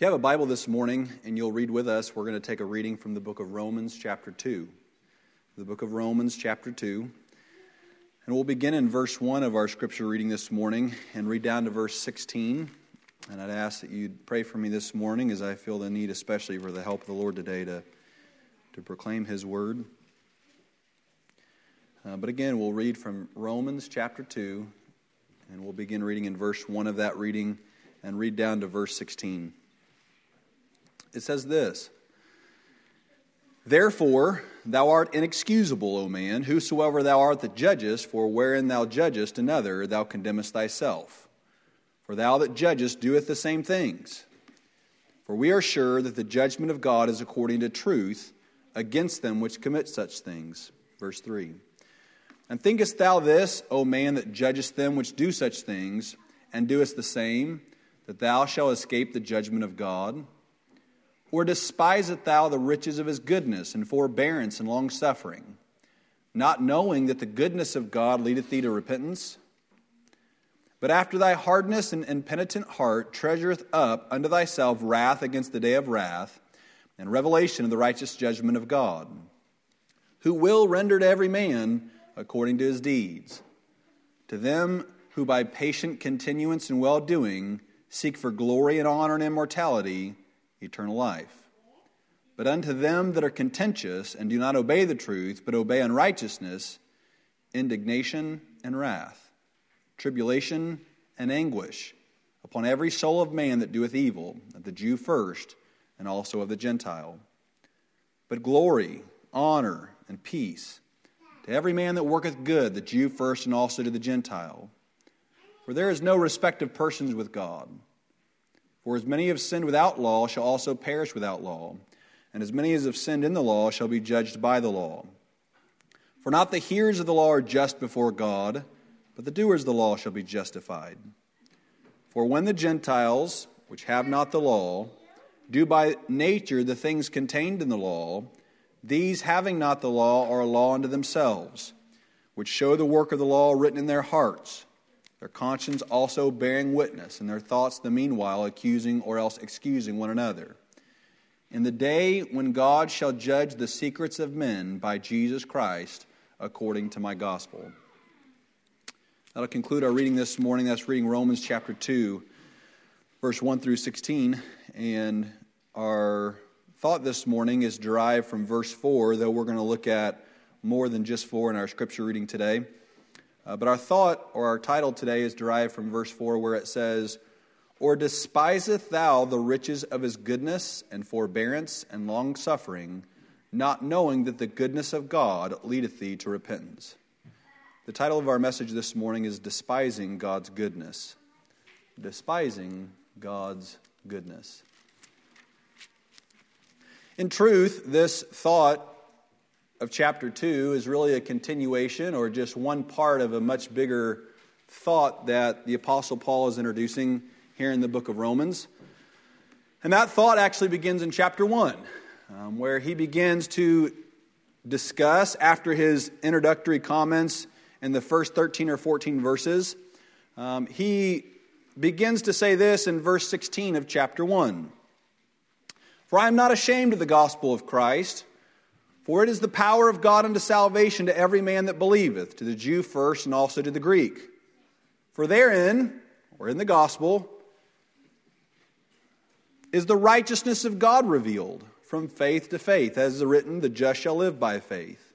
If you have a Bible this morning and you'll read with us, we're going to take a reading from the book of Romans, chapter 2. The book of Romans, chapter 2. And we'll begin in verse 1 of our scripture reading this morning and read down to verse 16. And I'd ask that you'd pray for me this morning as I feel the need, especially for the help of the Lord today, to, to proclaim His word. Uh, but again, we'll read from Romans chapter 2, and we'll begin reading in verse 1 of that reading and read down to verse 16. It says this Therefore, thou art inexcusable, O man, whosoever thou art that judgest, for wherein thou judgest another, thou condemnest thyself. For thou that judgest doeth the same things. For we are sure that the judgment of God is according to truth against them which commit such things. Verse 3. And thinkest thou this, O man, that judgest them which do such things, and doest the same, that thou shalt escape the judgment of God? Or despiseth thou the riches of his goodness and forbearance and longsuffering, not knowing that the goodness of God leadeth thee to repentance? But after thy hardness and impenitent heart treasureth up unto thyself wrath against the day of wrath, and revelation of the righteous judgment of God, who will render to every man according to his deeds. To them who by patient continuance in well doing seek for glory and honor and immortality, eternal life. But unto them that are contentious and do not obey the truth, but obey unrighteousness, indignation and wrath, tribulation and anguish upon every soul of man that doeth evil, of the Jew first, and also of the Gentile. But glory, honor, and peace to every man that worketh good, the Jew first, and also to the Gentile. For there is no respect of persons with God. For as many have sinned without law shall also perish without law, and as many as have sinned in the law shall be judged by the law. For not the hearers of the law are just before God, but the doers of the law shall be justified. For when the Gentiles, which have not the law, do by nature the things contained in the law, these having not the law are a law unto themselves, which show the work of the law written in their hearts their conscience also bearing witness, and their thoughts the meanwhile accusing or else excusing one another. In the day when God shall judge the secrets of men by Jesus Christ according to my gospel. That'll conclude our reading this morning. That's reading Romans chapter 2, verse 1 through 16. And our thought this morning is derived from verse 4, though we're going to look at more than just 4 in our scripture reading today. Uh, but our thought or our title today is derived from verse 4, where it says, Or despiseth thou the riches of his goodness and forbearance and long suffering, not knowing that the goodness of God leadeth thee to repentance? The title of our message this morning is Despising God's Goodness. Despising God's Goodness. In truth, this thought of chapter 2 is really a continuation or just one part of a much bigger thought that the Apostle Paul is introducing here in the book of Romans. And that thought actually begins in chapter 1, um, where he begins to discuss, after his introductory comments in the first 13 or 14 verses, um, he begins to say this in verse 16 of chapter 1 For I am not ashamed of the gospel of Christ. For it is the power of God unto salvation to every man that believeth, to the Jew first and also to the Greek. For therein, or in the gospel, is the righteousness of God revealed from faith to faith, as is written, the just shall live by faith.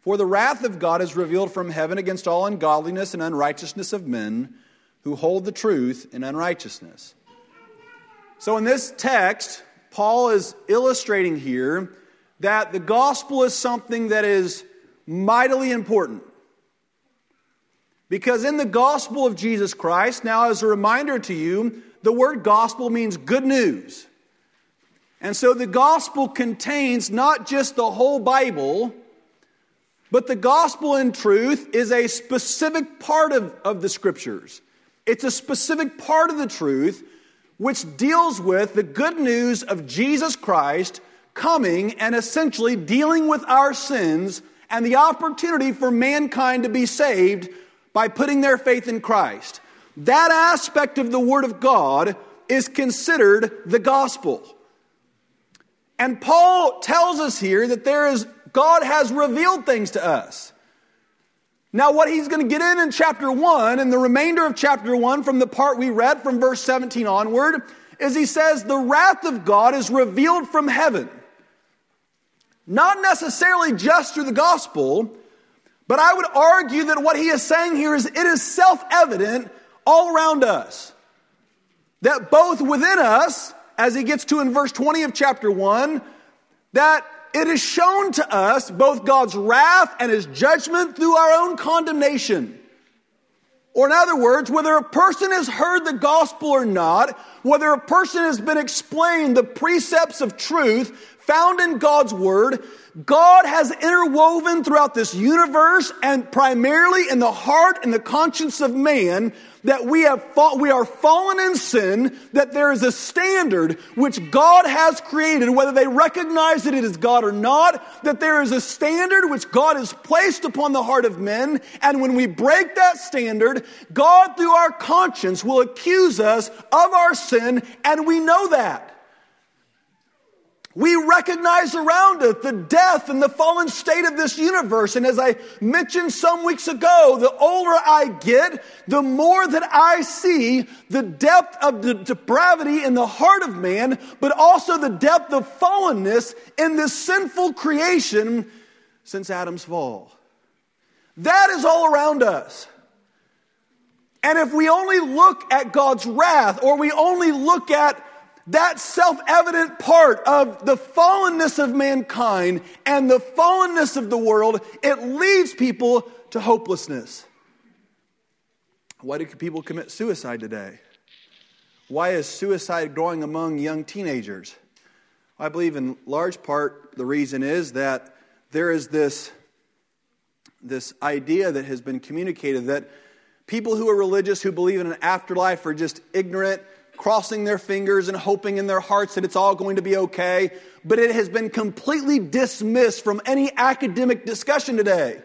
For the wrath of God is revealed from heaven against all ungodliness and unrighteousness of men who hold the truth in unrighteousness. So, in this text, Paul is illustrating here that the gospel is something that is mightily important. Because in the gospel of Jesus Christ, now as a reminder to you, the word gospel means good news. And so the gospel contains not just the whole Bible, but the gospel in truth is a specific part of, of the scriptures. It's a specific part of the truth which deals with the good news of Jesus Christ coming and essentially dealing with our sins and the opportunity for mankind to be saved by putting their faith in Christ. That aspect of the Word of God is considered the gospel. And Paul tells us here that there is God has revealed things to us. Now, what he's going to get in in chapter 1 and the remainder of chapter 1 from the part we read from verse 17 onward is he says, The wrath of God is revealed from heaven. Not necessarily just through the gospel, but I would argue that what he is saying here is it is self evident all around us. That both within us, as he gets to in verse 20 of chapter 1, that it is shown to us both God's wrath and his judgment through our own condemnation. Or, in other words, whether a person has heard the gospel or not, whether a person has been explained the precepts of truth found in God's word, God has interwoven throughout this universe and primarily in the heart and the conscience of man that we have fa- we are fallen in sin, that there is a standard which God has created, whether they recognize that it is God or not, that there is a standard which God has placed upon the heart of men, and when we break that standard, God through our conscience will accuse us of our sin, and we know that. We recognize around it the death and the fallen state of this universe. And as I mentioned some weeks ago, the older I get, the more that I see the depth of the depravity in the heart of man, but also the depth of fallenness in this sinful creation since Adam's fall. That is all around us. And if we only look at God's wrath or we only look at that self evident part of the fallenness of mankind and the fallenness of the world, it leads people to hopelessness. Why do people commit suicide today? Why is suicide growing among young teenagers? I believe in large part the reason is that there is this, this idea that has been communicated that people who are religious, who believe in an afterlife, are just ignorant crossing their fingers and hoping in their hearts that it's all going to be okay, but it has been completely dismissed from any academic discussion today.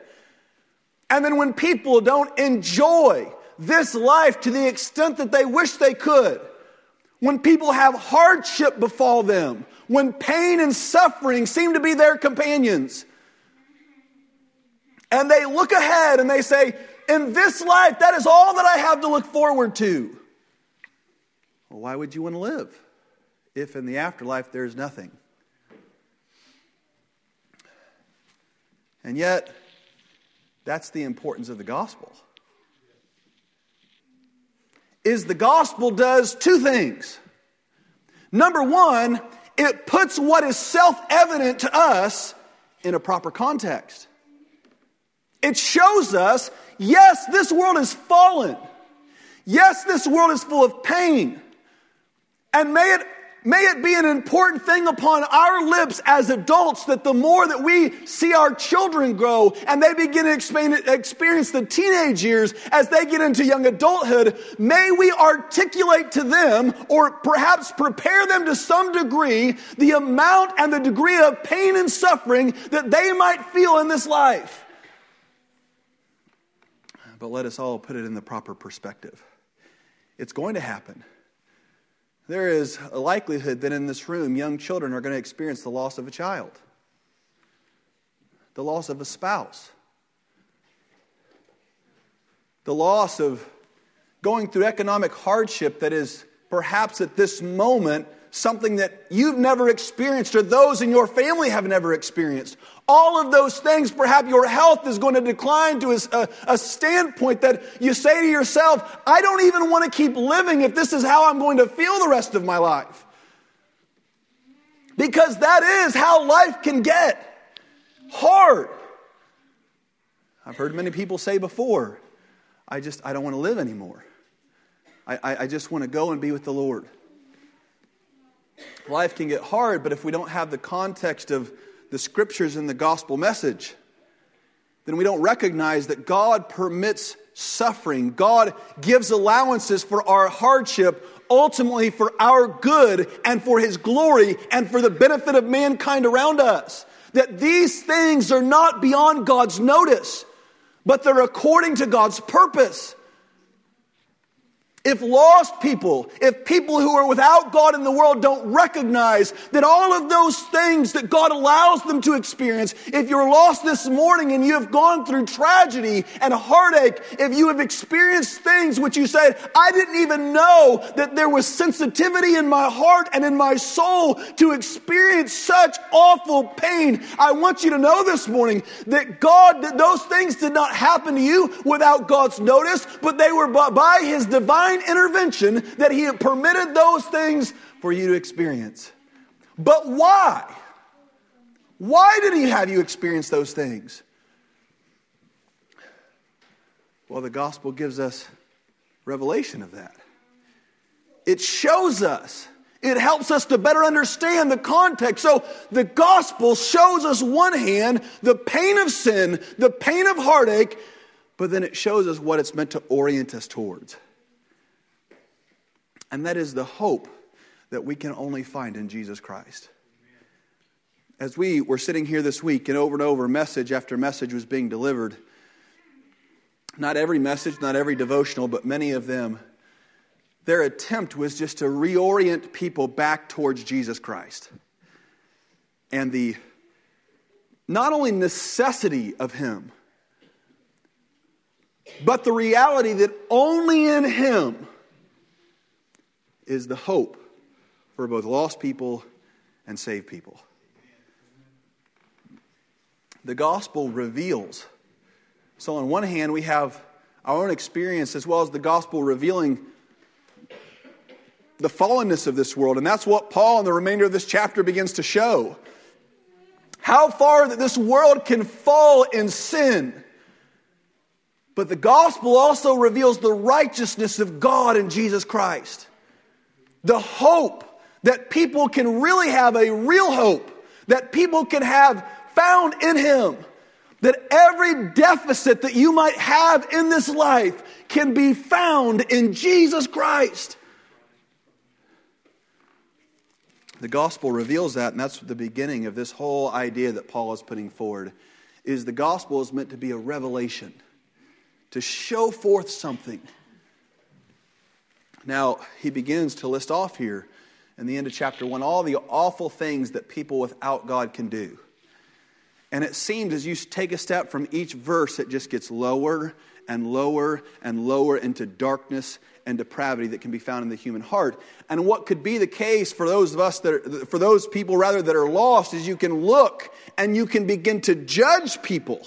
And then when people don't enjoy this life to the extent that they wish they could, when people have hardship befall them, when pain and suffering seem to be their companions, and they look ahead and they say, In this life, that is all that I have to look forward to. Well, why would you want to live if in the afterlife there's nothing? And yet, that's the importance of the gospel. Is the gospel does two things. Number one, it puts what is self evident to us in a proper context. It shows us yes, this world is fallen. Yes, this world is full of pain. And may it, may it be an important thing upon our lips as adults that the more that we see our children grow and they begin to experience the teenage years as they get into young adulthood, may we articulate to them or perhaps prepare them to some degree the amount and the degree of pain and suffering that they might feel in this life. But let us all put it in the proper perspective. It's going to happen. There is a likelihood that in this room, young children are going to experience the loss of a child, the loss of a spouse, the loss of going through economic hardship that is perhaps at this moment something that you've never experienced or those in your family have never experienced. All of those things, perhaps your health is going to decline to a, a, standpoint that you say to yourself, I don't even want to keep living if this is how I'm going to feel the rest of my life. Because that is how life can get hard. I've heard many people say before, I just, I don't want to live anymore. I, I, I just want to go and be with the Lord. Life can get hard, but if we don't have the context of the scriptures and the gospel message, then we don't recognize that God permits suffering. God gives allowances for our hardship, ultimately for our good and for His glory and for the benefit of mankind around us. That these things are not beyond God's notice, but they're according to God's purpose. If lost people, if people who are without God in the world don't recognize that all of those things that God allows them to experience, if you're lost this morning and you have gone through tragedy and heartache, if you have experienced things which you said, I didn't even know that there was sensitivity in my heart and in my soul to experience such awful pain, I want you to know this morning that God, that those things did not happen to you without God's notice, but they were by His divine divine intervention that He had permitted those things for you to experience. But why? Why did He have you experience those things? Well, the gospel gives us revelation of that. It shows us, it helps us to better understand the context. So the gospel shows us, one hand, the pain of sin, the pain of heartache, but then it shows us what it's meant to orient us towards and that is the hope that we can only find in Jesus Christ. As we were sitting here this week, and over and over, message after message was being delivered, not every message, not every devotional, but many of them, their attempt was just to reorient people back towards Jesus Christ. And the not only necessity of Him, but the reality that only in Him is the hope for both lost people and saved people. The gospel reveals. So, on one hand, we have our own experience as well as the gospel revealing the fallenness of this world. And that's what Paul in the remainder of this chapter begins to show. How far that this world can fall in sin. But the gospel also reveals the righteousness of God in Jesus Christ the hope that people can really have a real hope that people can have found in Him. That every deficit that you might have in this life can be found in Jesus Christ. The gospel reveals that, and that's the beginning of this whole idea that Paul is putting forward. Is the gospel is meant to be a revelation, to show forth something now, he begins to list off here in the end of chapter 1 all the awful things that people without God can do. And it seems as you take a step from each verse, it just gets lower and lower and lower into darkness and depravity that can be found in the human heart. And what could be the case for those of us that are, for those people rather that are lost is you can look and you can begin to judge people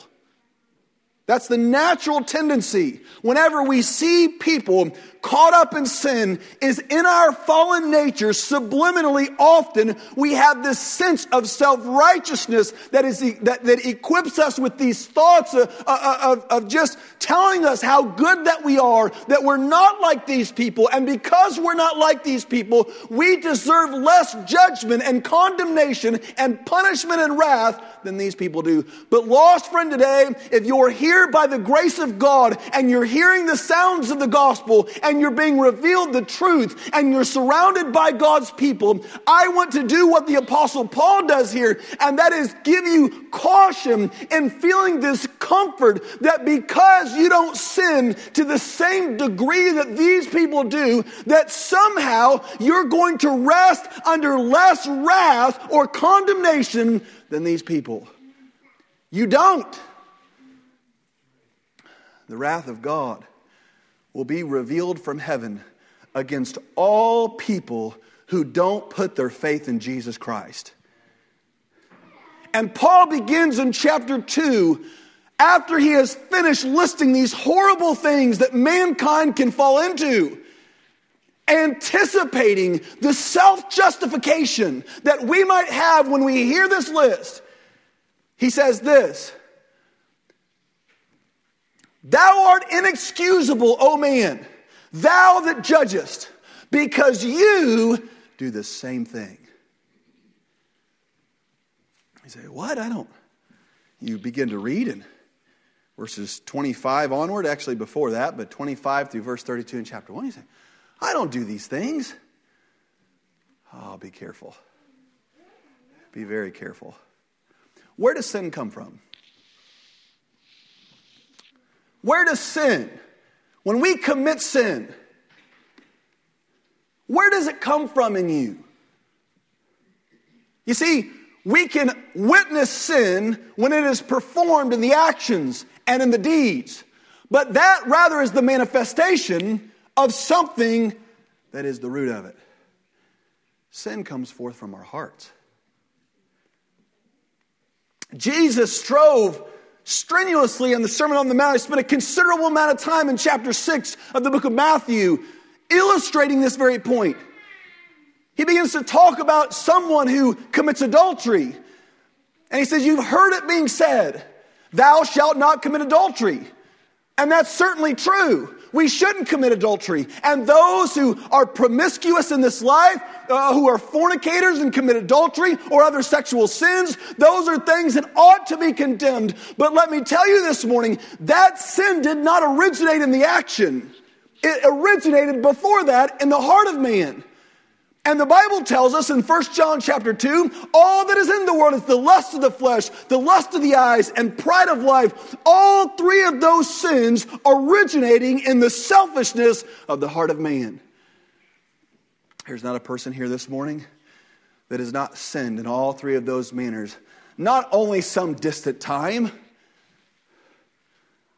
that's the natural tendency. Whenever we see people caught up in sin, is in our fallen nature, subliminally often, we have this sense of self righteousness that, is, that, that equips us with these thoughts of, of, of just telling us how good that we are, that we're not like these people. And because we're not like these people, we deserve less judgment and condemnation and punishment and wrath than these people do. But, lost friend, today, if you're here by the grace of God and you're hearing the sounds of the gospel and you're being revealed the truth and you're surrounded by God's people, I want to do what the Apostle Paul does here, and that is give you caution in feeling this comfort that because you don't sin to the same degree that these people do, that somehow you're going to rest under less wrath or condemnation than these people. You don't. The wrath of God will be revealed from heaven against all people who don't put their faith in Jesus Christ. And Paul begins in chapter 2 after he has finished listing these horrible things that mankind can fall into anticipating the self justification that we might have when we hear this list, he says this Thou art inexcusable, O man, thou that judgest, because you do the same thing. You say, What? I don't. You begin to read in verses 25 onward, actually before that, but 25 through verse 32 in chapter 1. You say, I don't do these things. Oh, be careful. Be very careful. Where does sin come from? Where does sin, when we commit sin, Where does it come from in you? You see, we can witness sin when it is performed in the actions and in the deeds. But that rather is the manifestation of something that is the root of it. Sin comes forth from our hearts. Jesus strove strenuously in the Sermon on the Mount. He spent a considerable amount of time in chapter 6 of the book of Matthew illustrating this very point. He begins to talk about someone who commits adultery. And he says, You've heard it being said, Thou shalt not commit adultery. And that's certainly true. We shouldn't commit adultery. And those who are promiscuous in this life, uh, who are fornicators and commit adultery or other sexual sins, those are things that ought to be condemned. But let me tell you this morning, that sin did not originate in the action. It originated before that in the heart of man. And the Bible tells us in 1 John chapter 2, all that is in the world is the lust of the flesh, the lust of the eyes, and pride of life. All three of those sins originating in the selfishness of the heart of man. There's not a person here this morning that has not sinned in all three of those manners. Not only some distant time,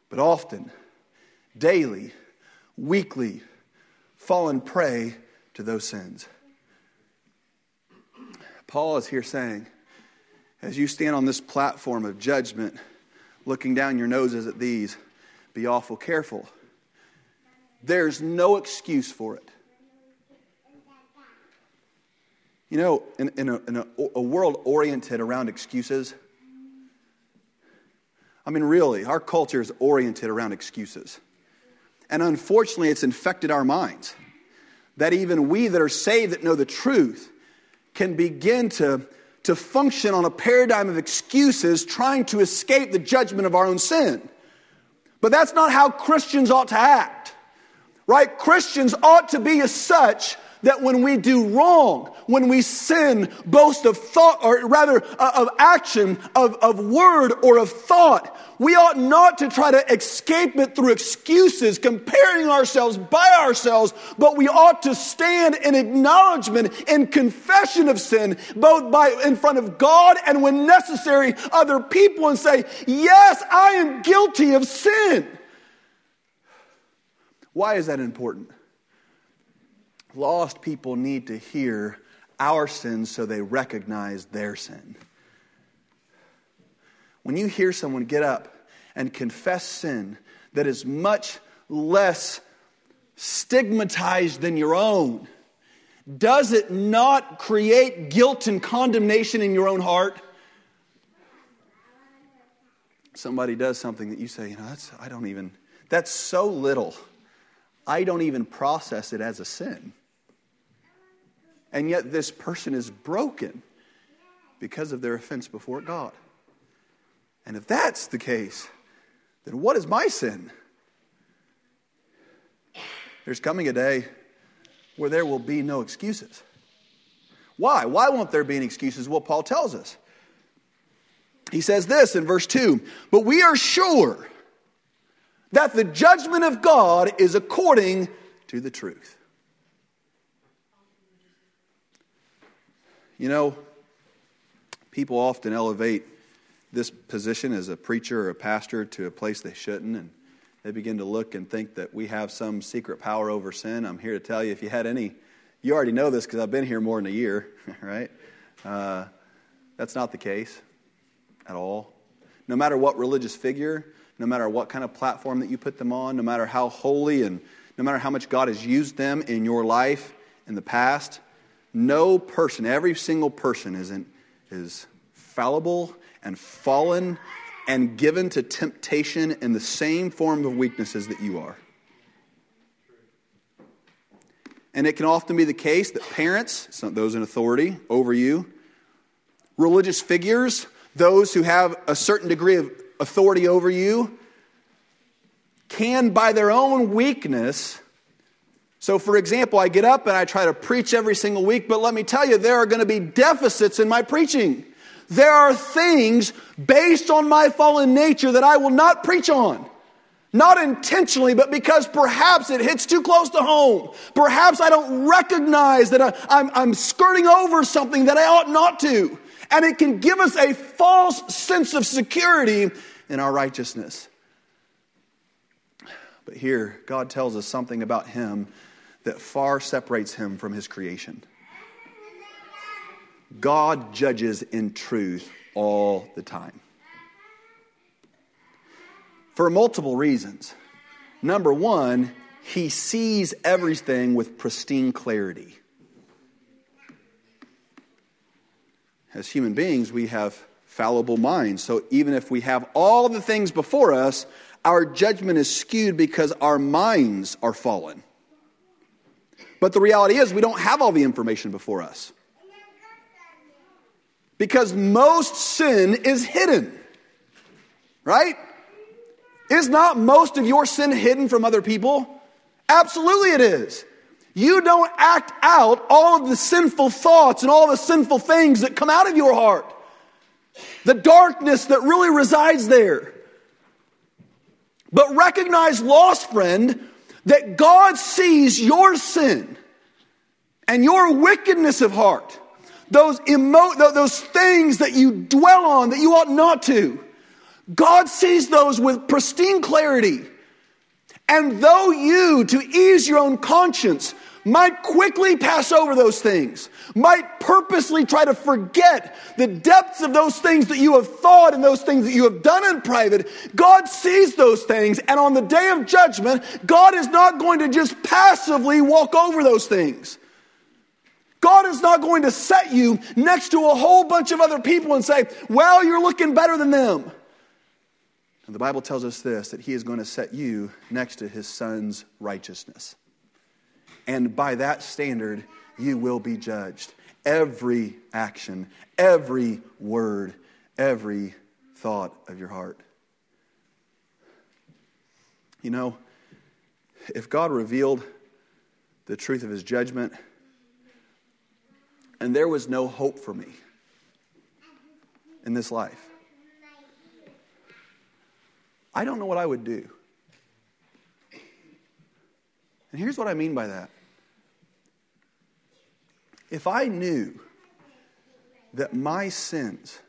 but often, daily, weekly, fallen prey to those sins. Paul is here saying, as you stand on this platform of judgment, looking down your noses at these, be awful careful. There's no excuse for it. You know, in, in, a, in a, a world oriented around excuses, I mean, really, our culture is oriented around excuses. And unfortunately, it's infected our minds. That even we that are saved, that know the truth, can begin to, to function on a paradigm of excuses trying to escape the judgment of our own sin. But that's not how Christians ought to act, right? Christians ought to be as such that when we do wrong, when we sin, boast of thought, or rather uh, of action, of, of word, or of thought, we ought not to try to escape it through excuses, comparing ourselves by ourselves, but we ought to stand in acknowledgement and confession of sin, both by in front of God and when necessary, other people, and say, Yes, I am guilty of sin. Why is that important? Lost people need to hear our sins so they recognize their sin. When you hear someone get up and confess sin that is much less stigmatized than your own, does it not create guilt and condemnation in your own heart? Somebody does something that you say, you know, that's, I don't even, that's so little. I don't even process it as a sin. And yet, this person is broken because of their offense before God. And if that's the case, then what is my sin? There's coming a day where there will be no excuses. Why? Why won't there be any excuses? Well, Paul tells us. He says this in verse 2 But we are sure that the judgment of God is according to the truth. You know, people often elevate this position as a preacher or a pastor to a place they shouldn't, and they begin to look and think that we have some secret power over sin. I'm here to tell you if you had any, you already know this because I've been here more than a year, right? Uh, that's not the case at all. No matter what religious figure, no matter what kind of platform that you put them on, no matter how holy and no matter how much God has used them in your life in the past, no person, every single person isn't, is fallible and fallen and given to temptation in the same form of weaknesses that you are. And it can often be the case that parents, those in authority over you, religious figures, those who have a certain degree of authority over you, can, by their own weakness, so, for example, I get up and I try to preach every single week, but let me tell you, there are going to be deficits in my preaching. There are things based on my fallen nature that I will not preach on. Not intentionally, but because perhaps it hits too close to home. Perhaps I don't recognize that I, I'm skirting over something that I ought not to. And it can give us a false sense of security in our righteousness. But here, God tells us something about Him that far separates Him from His creation. God judges in truth all the time for multiple reasons. Number one, he sees everything with pristine clarity. As human beings, we have fallible minds. So even if we have all the things before us, our judgment is skewed because our minds are fallen. But the reality is, we don't have all the information before us. Because most sin is hidden, right? Is not most of your sin hidden from other people? Absolutely it is. You don't act out all of the sinful thoughts and all the sinful things that come out of your heart. The darkness that really resides there. But recognize, lost friend, that God sees your sin and your wickedness of heart, those, emo- those things that you dwell on that you ought not to. God sees those with pristine clarity. And though you, to ease your own conscience, might quickly pass over those things, might purposely try to forget the depths of those things that you have thought and those things that you have done in private, God sees those things. And on the day of judgment, God is not going to just passively walk over those things. God is not going to set you next to a whole bunch of other people and say, Well, you're looking better than them. And the Bible tells us this that he is going to set you next to his son's righteousness. And by that standard, you will be judged. Every action, every word, every thought of your heart. You know, if God revealed the truth of his judgment and there was no hope for me in this life, I don't know what I would do. And here's what I mean by that. If I knew that my sins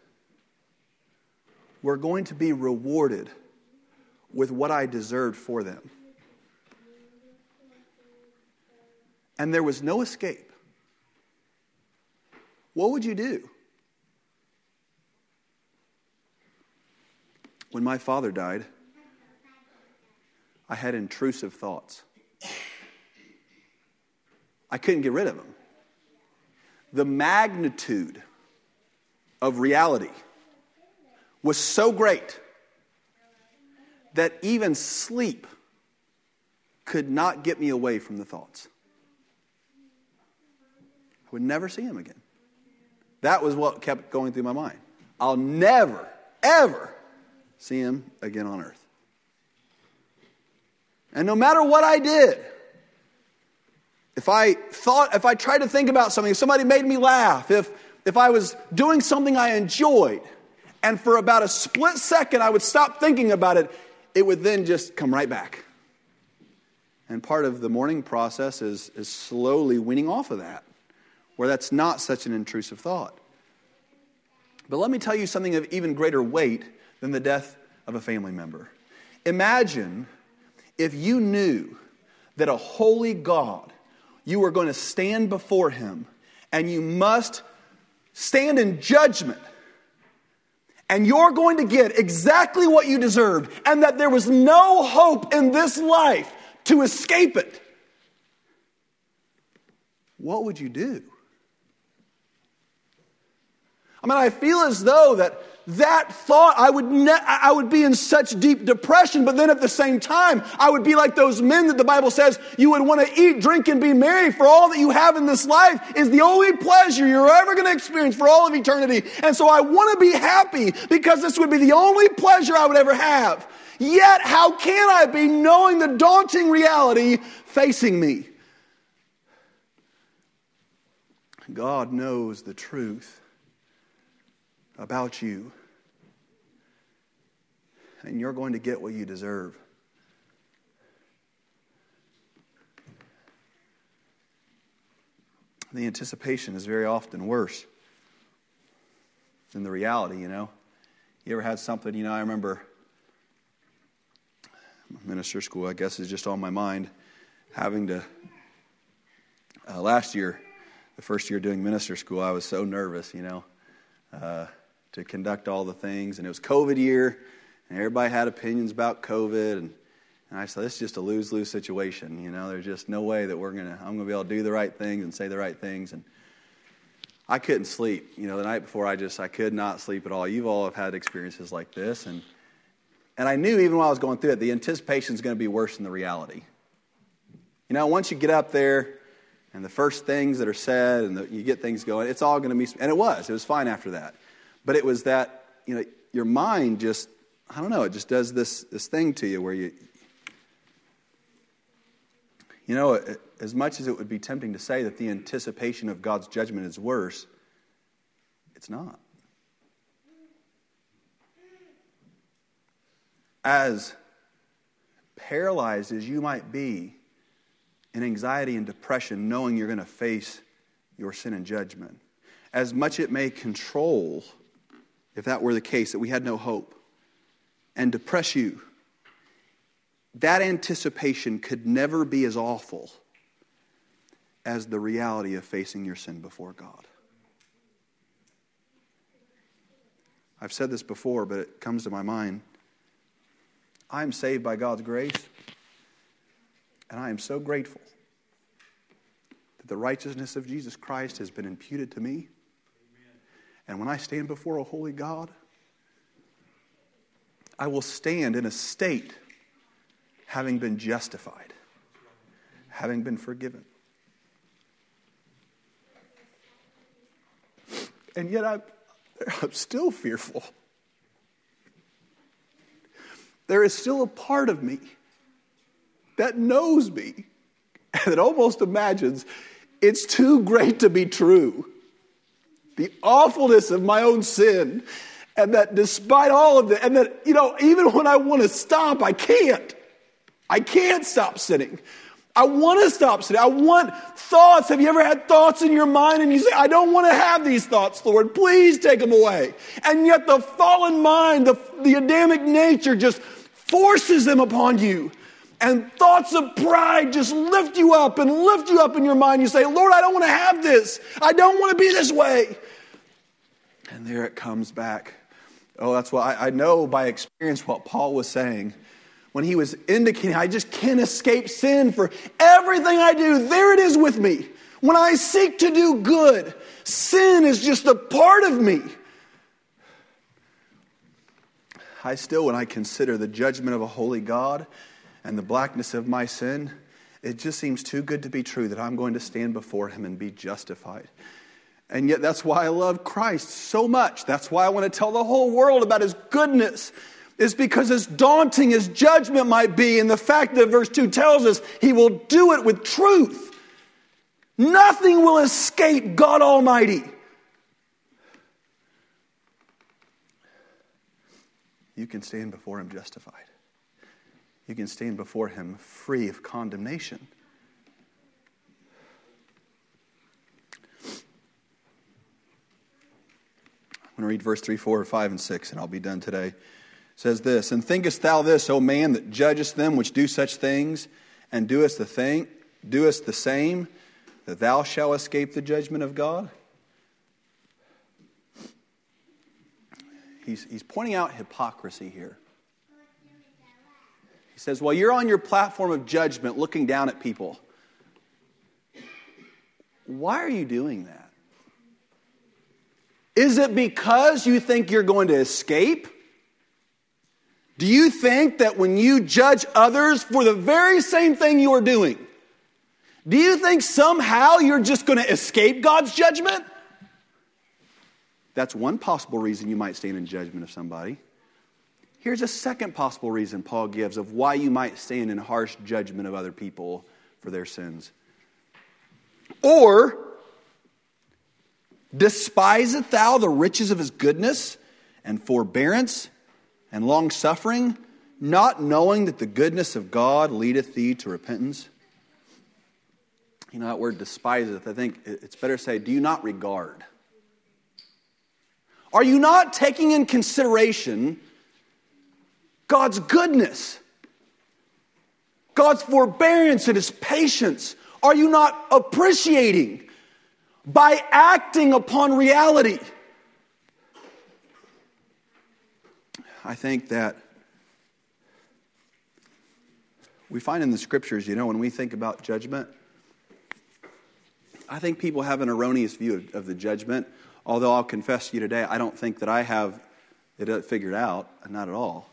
were going to be rewarded with what I deserved for them, and there was no escape, what would you do? When my father died, I had intrusive thoughts. I couldn't get rid of them. The magnitude of reality was so great that even sleep could not get me away from the thoughts. I would never see him again. That was what kept going through my mind. I'll never, ever see him again on earth. And no matter what I did, if I thought, if I tried to think about something, if somebody made me laugh, if, if I was doing something I enjoyed, and for about a split second I would stop thinking about it, it would then just come right back. And part of the mourning process is, is slowly weaning off of that, where that's not such an intrusive thought. But let me tell you something of even greater weight than the death of a family member. Imagine if you knew that a holy God, you were going to stand before him and you must stand in judgment and you're going to get exactly what you deserved, and that there was no hope in this life to escape it, what would you do? I mean, I feel as though that that thought I would ne- I would be in such deep depression, but then at the same time, I would be like those men that the Bible says you would want to eat, drink, and be merry, for all that you have in this life is the only pleasure you're ever going to experience for all of eternity. And so I want to be happy because this would be the only pleasure I would ever have. Yet, how can I be knowing the daunting reality facing me? God knows the truth about you. And you're going to get what you deserve. The anticipation is very often worse than the reality, you know. You ever had something, you know, I remember minister school, I guess, is just on my mind having to. Uh, last year, the first year doing minister school, I was so nervous, you know. Uh, to conduct all the things. And it was COVID year, and everybody had opinions about COVID. And, and I said, this is just a lose lose situation. You know, there's just no way that we're going to, I'm going to be able to do the right things and say the right things. And I couldn't sleep. You know, the night before, I just, I could not sleep at all. You've all have had experiences like this. And, and I knew even while I was going through it, the anticipation is going to be worse than the reality. You know, once you get up there and the first things that are said and the, you get things going, it's all going to be, and it was. It was fine after that. But it was that, you know, your mind just, I don't know, it just does this, this thing to you where you, you know, as much as it would be tempting to say that the anticipation of God's judgment is worse, it's not. As paralyzed as you might be in anxiety and depression, knowing you're going to face your sin and judgment, as much it may control, if that were the case, that we had no hope, and depress you, that anticipation could never be as awful as the reality of facing your sin before God. I've said this before, but it comes to my mind. I am saved by God's grace, and I am so grateful that the righteousness of Jesus Christ has been imputed to me. And when I stand before a holy God, I will stand in a state having been justified, having been forgiven. And yet I'm, I'm still fearful. There is still a part of me that knows me and that almost imagines it's too great to be true. The awfulness of my own sin, and that despite all of that, and that, you know, even when I want to stop, I can't. I can't stop sinning. I want to stop sinning. I want thoughts. Have you ever had thoughts in your mind and you say, I don't want to have these thoughts, Lord. Please take them away. And yet the fallen mind, the, the Adamic nature just forces them upon you. And thoughts of pride just lift you up and lift you up in your mind. You say, Lord, I don't want to have this. I don't want to be this way. And there it comes back. Oh, that's why I, I know by experience what Paul was saying when he was indicating, I just can't escape sin for everything I do. There it is with me. When I seek to do good, sin is just a part of me. I still, when I consider the judgment of a holy God and the blackness of my sin, it just seems too good to be true that I'm going to stand before Him and be justified. And yet, that's why I love Christ so much. That's why I want to tell the whole world about His goodness is because as daunting as judgment might be, and the fact that verse 2 tells us he will do it with truth, nothing will escape God Almighty. You can stand before him justified. You can stand before him free of condemnation. Going to read verse 3, 4, 5, and 6, and I'll be done today says this And thinkest thou this, O man, that judgest them which do such things, and doest the thing, doest the same, that thou shalt escape the judgment of God? He's, he's pointing out hypocrisy here. He says, Well, you're on your platform of judgment looking down at people. Why are you doing that? Is it because you think you're going to escape? Do you think that when you judge others for the very same thing you are doing, do you think somehow you're just going to escape God's judgment? That's one possible reason you might stand in judgment of somebody. Here's a second possible reason Paul gives of why you might stand in harsh judgment of other people for their sins. Or, despiseth thou the riches of his goodness and forbearance and long suffering, not knowing that the goodness of God leadeth thee to repentance? You know, that word despiseth, I think it's better to say, do you not regard? Are you not taking in consideration God's goodness, God's forbearance and His patience? Are you not appreciating by acting upon reality? I think that we find in the scriptures, you know, when we think about judgment, I think people have an erroneous view of, the judgment. Although I'll confess to you today, I don't think that I have it uh, figured out, not at all.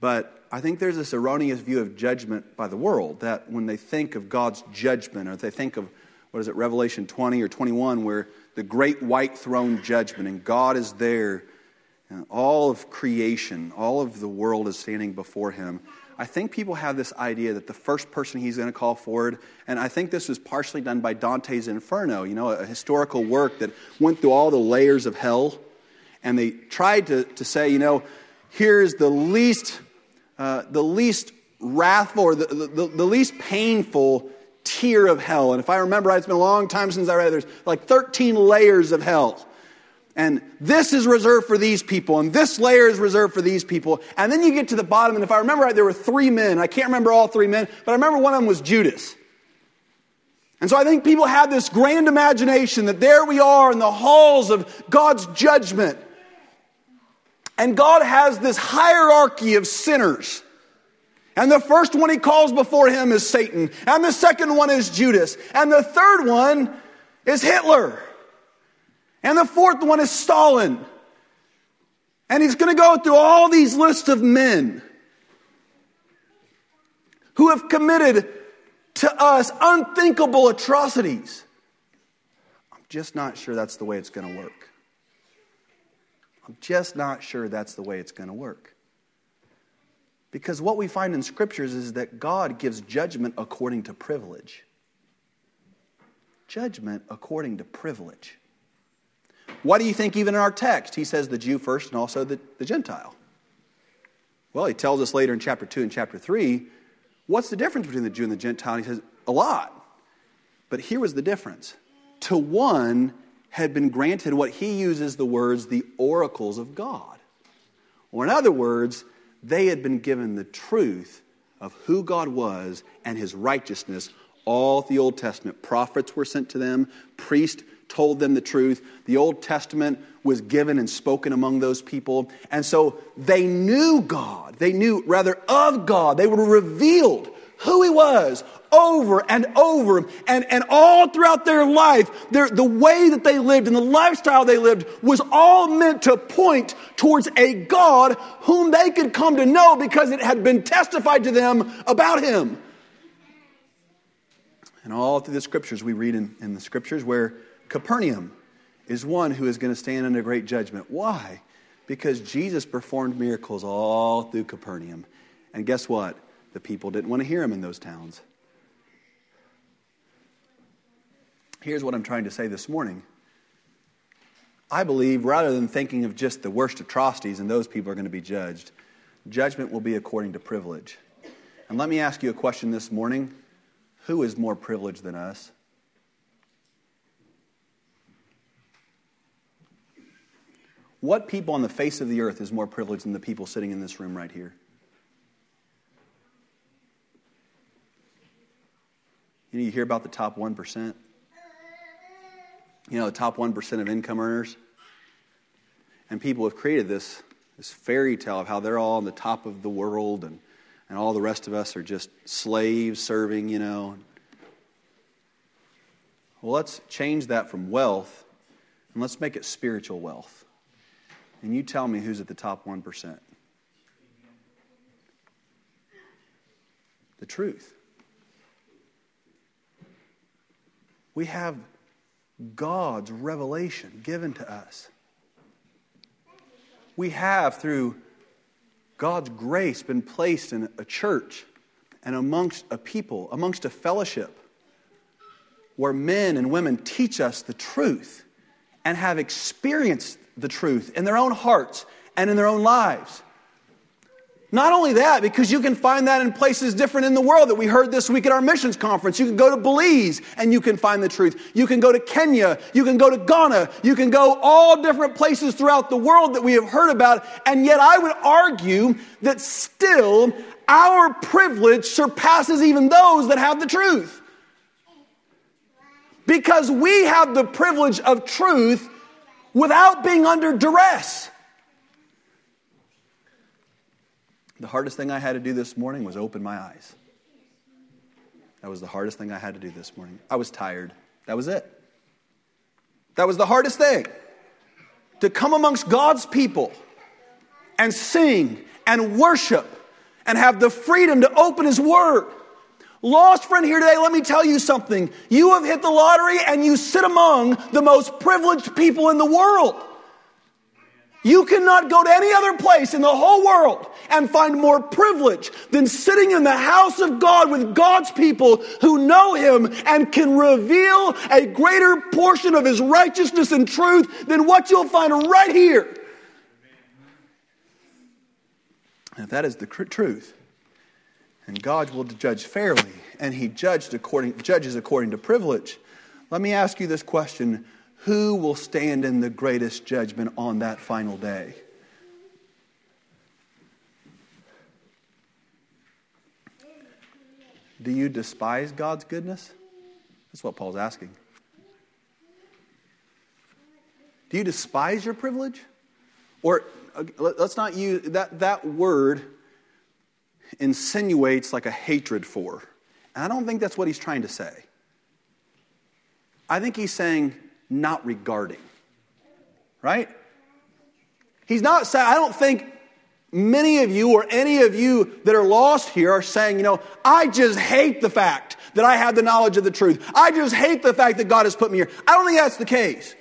But I think there's this erroneous view of judgment by the world that when they think of God's judgment, or they think of, what is it, Revelation 20 or 21, where the great white throne judgment, and God is there, and all of creation, all of the world is standing before him. I think people have this idea that the first person he's going to call forward, and I think this was partially done by Dante's Inferno, you know, a historical work that went through all the layers of hell, and they tried to, to say, you know, here's the least uh, the least wrathful or the, the, the least painful tier of hell. And if I remember right, it's been a long time since I read it. There's like 13 layers of hell. And this is reserved for these people, and this layer is reserved for these people. And then you get to the bottom, and if I remember right, there were three men. I can't remember all three men, but I remember one of them was Judas. And so I think people have this grand imagination that there we are in the halls of God's judgment. And God has this hierarchy of sinners. And the first one he calls before him is Satan. And the second one is Judas. And the third one is Hitler. And the fourth one is Stalin. And he's going to go through all these lists of men who have committed to us unthinkable atrocities. I'm just not sure that's the way it's going to work. I'm just not sure that's the way it's going to work. Because what we find in scriptures is that God gives judgment according to privilege. Judgment according to privilege. Why do you think, even in our text, he says the Jew first and also the, the Gentile? Well, he tells us later in chapter 2 and chapter 3 what's the difference between the Jew and the Gentile? He says, a lot. But here was the difference. To one, had been granted what he uses the words the oracles of God. Or, in other words, they had been given the truth of who God was and his righteousness all the Old Testament. Prophets were sent to them, priests told them the truth. The Old Testament was given and spoken among those people. And so they knew God. They knew, rather, of God. They were revealed who he was over and over. And, and all throughout their life, their, the way that they lived and the lifestyle they lived was all meant to point towards a God whom they could come to know because it had been testified to them about him. And all through the scriptures, we read in, in the scriptures where Capernaum is one who is going to stand under great judgment. Why? Because Jesus performed miracles all through Capernaum. And guess what? The people didn't want to hear him in those towns. Here's what I'm trying to say this morning. I believe rather than thinking of just the worst atrocities and those people are going to be judged, judgment will be according to privilege. And let me ask you a question this morning who is more privileged than us? What people on the face of the earth is more privileged than the people sitting in this room right here? You, know, you hear about the top 1%? You know, the top 1% of income earners? And people have created this, this fairy tale of how they're all on the top of the world and, and all the rest of us are just slaves serving, you know. Well, let's change that from wealth and let's make it spiritual wealth. And you tell me who's at the top 1%. The truth. We have God's revelation given to us. We have, through God's grace, been placed in a church and amongst a people, amongst a fellowship where men and women teach us the truth and have experienced the truth in their own hearts and in their own lives. Not only that, because you can find that in places different in the world that we heard this week at our missions conference. You can go to Belize and you can find the truth. You can go to Kenya. You can go to Ghana. You can go all different places throughout the world that we have heard about. And yet I would argue that still our privilege surpasses even those that have the truth. Because we have the privilege of truth without being under duress. The hardest thing I had to do this morning was open my eyes. That was the hardest thing I had to do this morning. I was tired. That was it. That was the hardest thing. To come amongst God's people and sing and worship and have the freedom to open His Word. Lost friend here today, let me tell you something. You have hit the lottery and you sit among the most privileged people in the world. You cannot go to any other place in the whole world and find more privilege than sitting in the house of God with God's people who know Him and can reveal a greater portion of His righteousness and truth than what you'll find right here. And if that is the truth, and God will judge fairly, and He judged according, judges according to privilege, let me ask you this question who will stand in the greatest judgment on that final day? Do you despise God's goodness? That's what Paul's asking. Do you despise your privilege? Or uh, let's not use that, that word insinuates like a hatred for. And I don't think that's what he's trying to say. I think he's saying, not regarding. Right? He's not saying, I don't think many of you or any of you that are lost here are saying, you know, I just hate the fact that I have the knowledge of the truth. I just hate the fact that God has put me here. I don't think that's the case.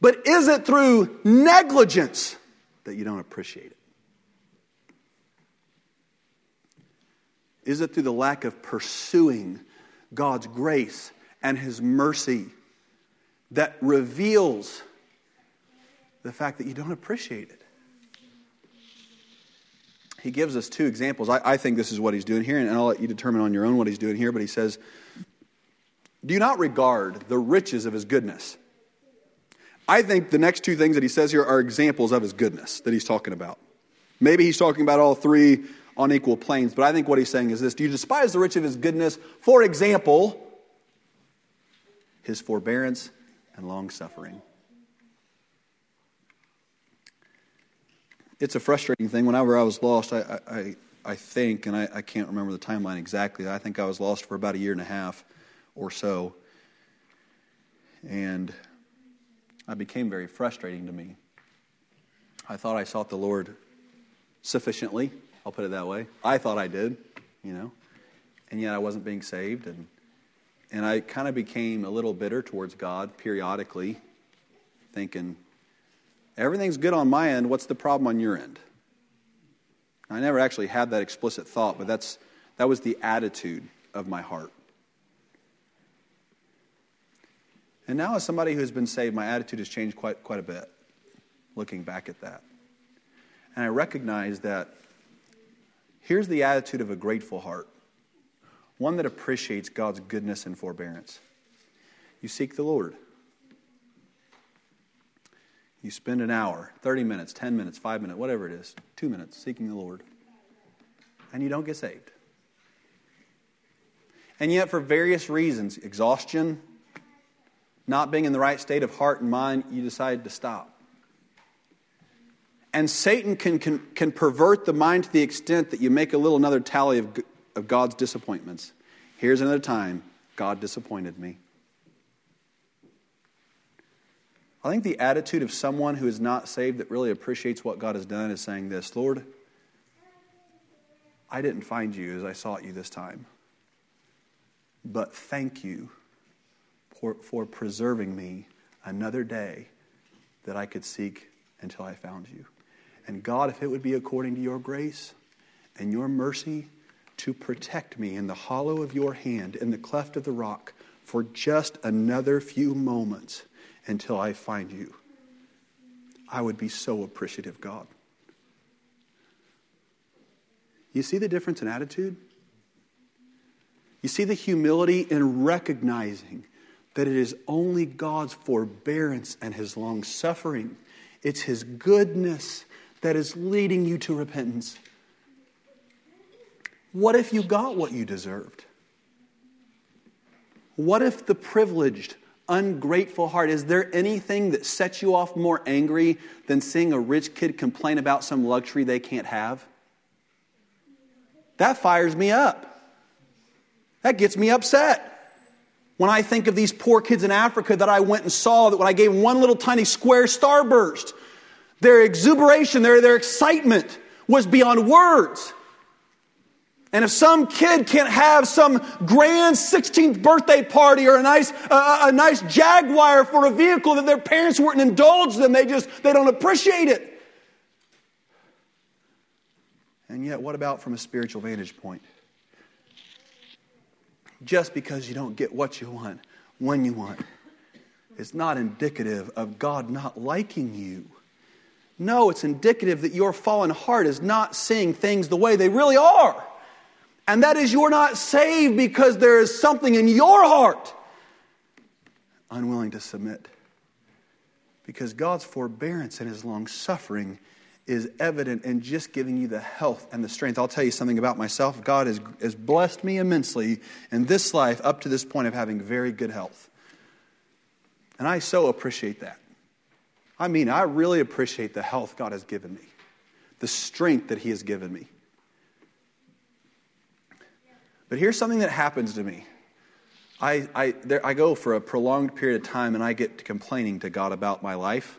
But is it through negligence that you don't appreciate it? Is it through the lack of pursuing God's grace and His mercy that reveals the fact that you don't appreciate it. He gives us two examples. I, I think this is what he's doing here, and I'll let you determine on your own what he's doing here. But he says, Do not regard the riches of his goodness. I think the next two things that he says here are examples of his goodness that he's talking about. Maybe he's talking about all three on equal planes, but I think what he's saying is this Do you despise the rich of his goodness? For example, his forbearance and long suffering. It's a frustrating thing. Whenever I was lost, I, I, I think, and I, I can't remember the timeline exactly, I think I was lost for about a year and a half or so. And I became very frustrating to me. I thought I sought the Lord sufficiently, I'll put it that way. I thought I did, you know, and yet I wasn't being saved. And and I kind of became a little bitter towards God periodically, thinking, everything's good on my end. What's the problem on your end? I never actually had that explicit thought, but that's, that was the attitude of my heart. And now, as somebody who's been saved, my attitude has changed quite, quite a bit, looking back at that. And I recognize that here's the attitude of a grateful heart one that appreciates God's goodness and forbearance. You seek the Lord. You spend an hour, 30 minutes, 10 minutes, 5 minutes, whatever it is, 2 minutes seeking the Lord. And you don't get saved. And yet, for various reasons exhaustion, not being in the right state of heart and mind you decide to stop. And Satan can, can, can pervert the mind to the extent that you make a little another tally of of God's disappointments. Here's another time God disappointed me. I think the attitude of someone who is not saved that really appreciates what God has done is saying this Lord, I didn't find you as I sought you this time, but thank you for, for preserving me another day that I could seek until I found you. And God, if it would be according to your grace and your mercy, to protect me in the hollow of your hand, in the cleft of the rock, for just another few moments until I find you. I would be so appreciative, God. You see the difference in attitude? You see the humility in recognizing that it is only God's forbearance and his long suffering, it's his goodness that is leading you to repentance. What if you got what you deserved? What if the privileged, ungrateful heart, is there anything that sets you off more angry than seeing a rich kid complain about some luxury they can't have? That fires me up. That gets me upset. When I think of these poor kids in Africa that I went and saw, that when I gave one little tiny square starburst, their exuberation, their, their excitement was beyond words. And if some kid can't have some grand 16th birthday party or a nice, uh, a nice Jaguar for a vehicle that their parents wouldn't indulge them, they just, they don't appreciate it. And yet, what about from a spiritual vantage point? Just because you don't get what you want when you want, it's not indicative of God not liking you. No, it's indicative that your fallen heart is not seeing things the way they really are. And that is, you're not saved because there is something in your heart unwilling to submit. Because God's forbearance and his long suffering is evident in just giving you the health and the strength. I'll tell you something about myself. God has, has blessed me immensely in this life up to this point of having very good health. And I so appreciate that. I mean, I really appreciate the health God has given me, the strength that He has given me. But here's something that happens to me. I, I, there, I go for a prolonged period of time and I get to complaining to God about my life.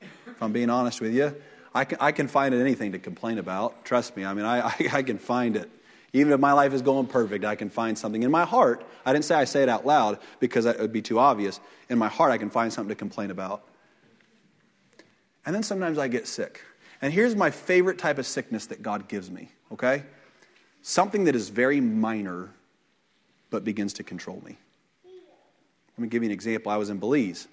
If I'm being honest with you, I can, I can find anything to complain about. Trust me. I mean, I, I, I can find it. Even if my life is going perfect, I can find something. In my heart, I didn't say I say it out loud because it would be too obvious. In my heart, I can find something to complain about. And then sometimes I get sick. And here's my favorite type of sickness that God gives me, okay? Something that is very minor but begins to control me. Let me give you an example. I was in Belize.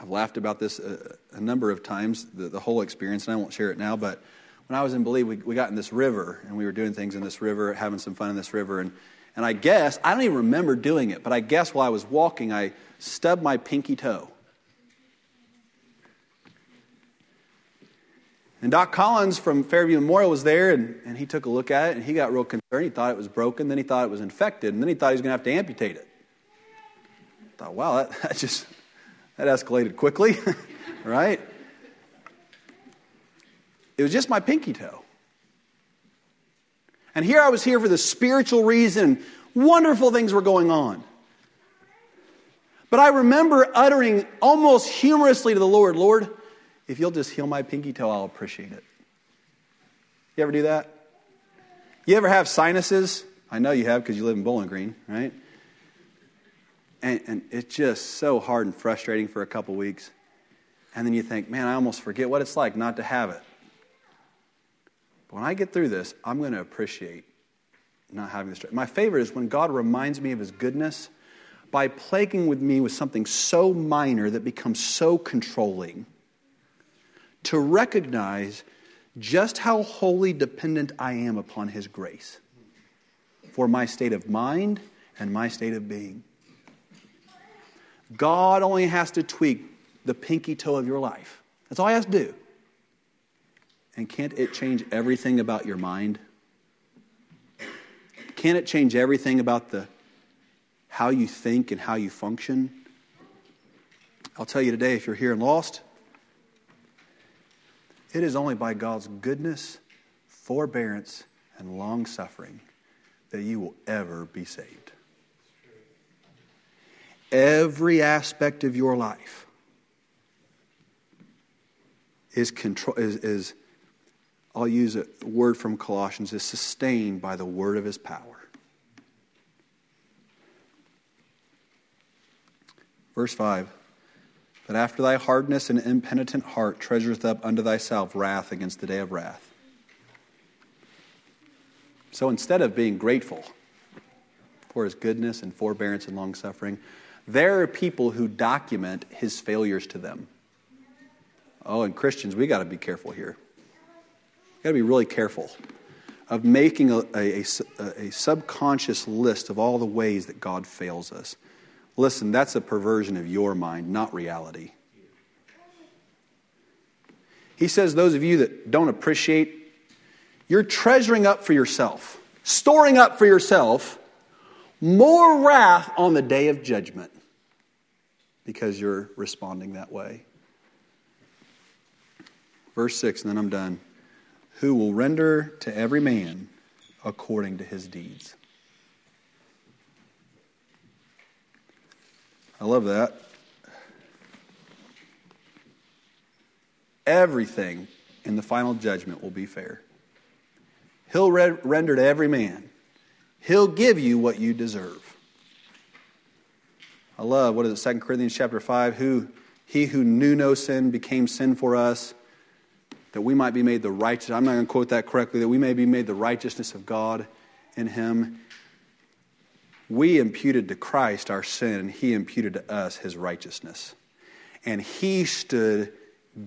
I've laughed about this a, a number of times, the, the, whole experience, and I won't share it now. But when I was in Belize, we, we got in this river, and we were doing things in this river, having some fun in this river. And, and I guess, I don't even remember doing it, but I guess while I was walking, I stubbed my pinky toe. And Doc Collins from Fairview Memorial was there, and, and he took a look at it, and he got real concerned. He thought it was broken, then he thought it was infected, and then he thought he was going to have to amputate it. I thought, wow, that, that just that escalated quickly, right? It was just my pinky toe. And here I was here for the spiritual reason. Wonderful things were going on. But I remember uttering almost humorously to the Lord, Lord, if you'll just heal my pinky toe, I'll appreciate it. You ever do that? You ever have sinuses? I know you have because you live in Bowling Green, right? And, and it's just so hard and frustrating for a couple weeks. And then you think, man, I almost forget what it's like not to have it. But when I get through this, I'm going to appreciate not having this. My favorite is when God reminds me of his goodness by plaguing with me with something so minor that becomes so controlling. To recognize just how wholly dependent I am upon his grace for my state of mind and my state of being. God only has to tweak the pinky toe of your life. That's all he has to do. And can't it change everything about your mind? Can't it change everything about the how you think and how you function? I'll tell you today if you're here and lost, it is only by God's goodness, forbearance, and long suffering that you will ever be saved every aspect of your life is control is, is I'll use a word from Colossians is sustained by the word of his power. Verse 5 But after thy hardness and impenitent heart treasureth up unto thyself wrath against the day of wrath. So instead of being grateful for his goodness and forbearance and long suffering, there are people who document his failures to them. Oh, and Christians, we got to be careful here. We got to be really careful of making a, a, a, a, subconscious list of all the ways that God fails us. Listen, that's a perversion of your mind, not reality. He says, Those of you that don't appreciate, you're treasuring up for yourself, storing up for yourself more wrath on the day of judgment because you're responding that way. Verse 6, and then I'm done. Who will render to every man according to his deeds. I love that. Everything in the final judgment will be fair. He'll re- render to every man. He'll give you what you deserve. I love what is it, 2 Corinthians chapter 5, who he who knew no sin became sin for us, that we might be made the righteous. I'm not going to quote that correctly, that we may be made the righteousness of God in him. We imputed to Christ our sin, and he imputed to us his righteousness. And he stood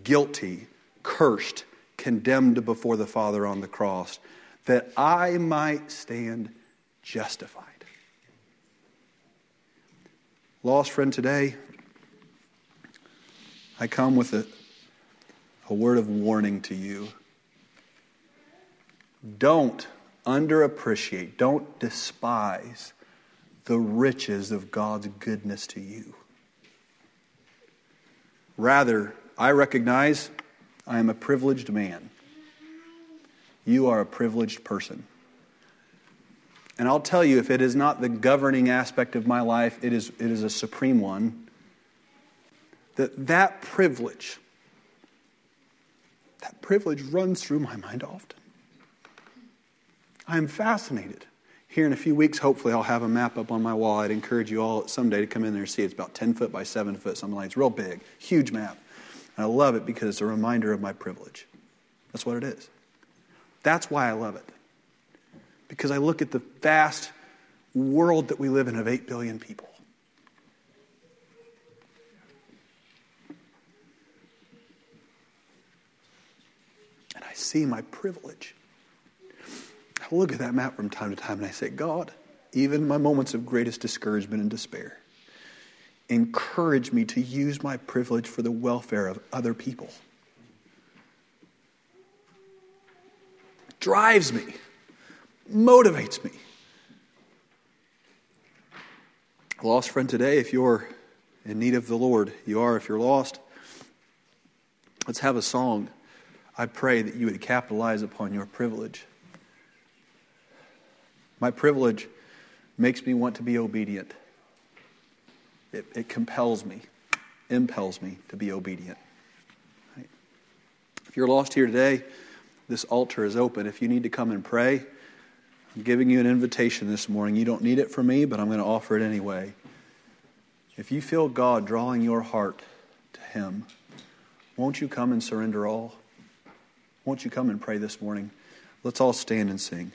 guilty, cursed, condemned before the Father on the cross, that I might stand justified. Lost friend, today, I come with a, a word of warning to you. Don't underappreciate, don't despise the riches of God's goodness to you. Rather, I recognize I am a privileged man. You are a privileged person. And I'll tell you, if it is not the governing aspect of my life, it is, it is a supreme one. That that privilege, that privilege runs through my mind often. I am fascinated. Here in a few weeks, hopefully, I'll have a map up on my wall. I'd encourage you all someday to come in there and see. It's about 10 foot by 7 foot, something like It's real big, huge map. And I love it because it's a reminder of my privilege. That's what it is. That's why I love it. Because I look at the vast world that we live in of 8 billion people. And I see my privilege. Look at that map from time to time and I say, God, even my moments of greatest discouragement and despair, encourage me to use my privilege for the welfare of other people. Drives me, motivates me. Lost friend today, if you're in need of the Lord, you are if you're lost. Let's have a song. I pray that you would capitalize upon your privilege. My privilege makes me want to be obedient. It, it compels me, impels me to be obedient. Right? If you're lost here today, this altar is open. If you need to come and pray, I'm giving you an invitation this morning. You don't need it from me, but I'm going to offer it anyway. If you feel God drawing your heart to Him, won't you come and surrender all? Won't you come and pray this morning? Let's all stand and sing.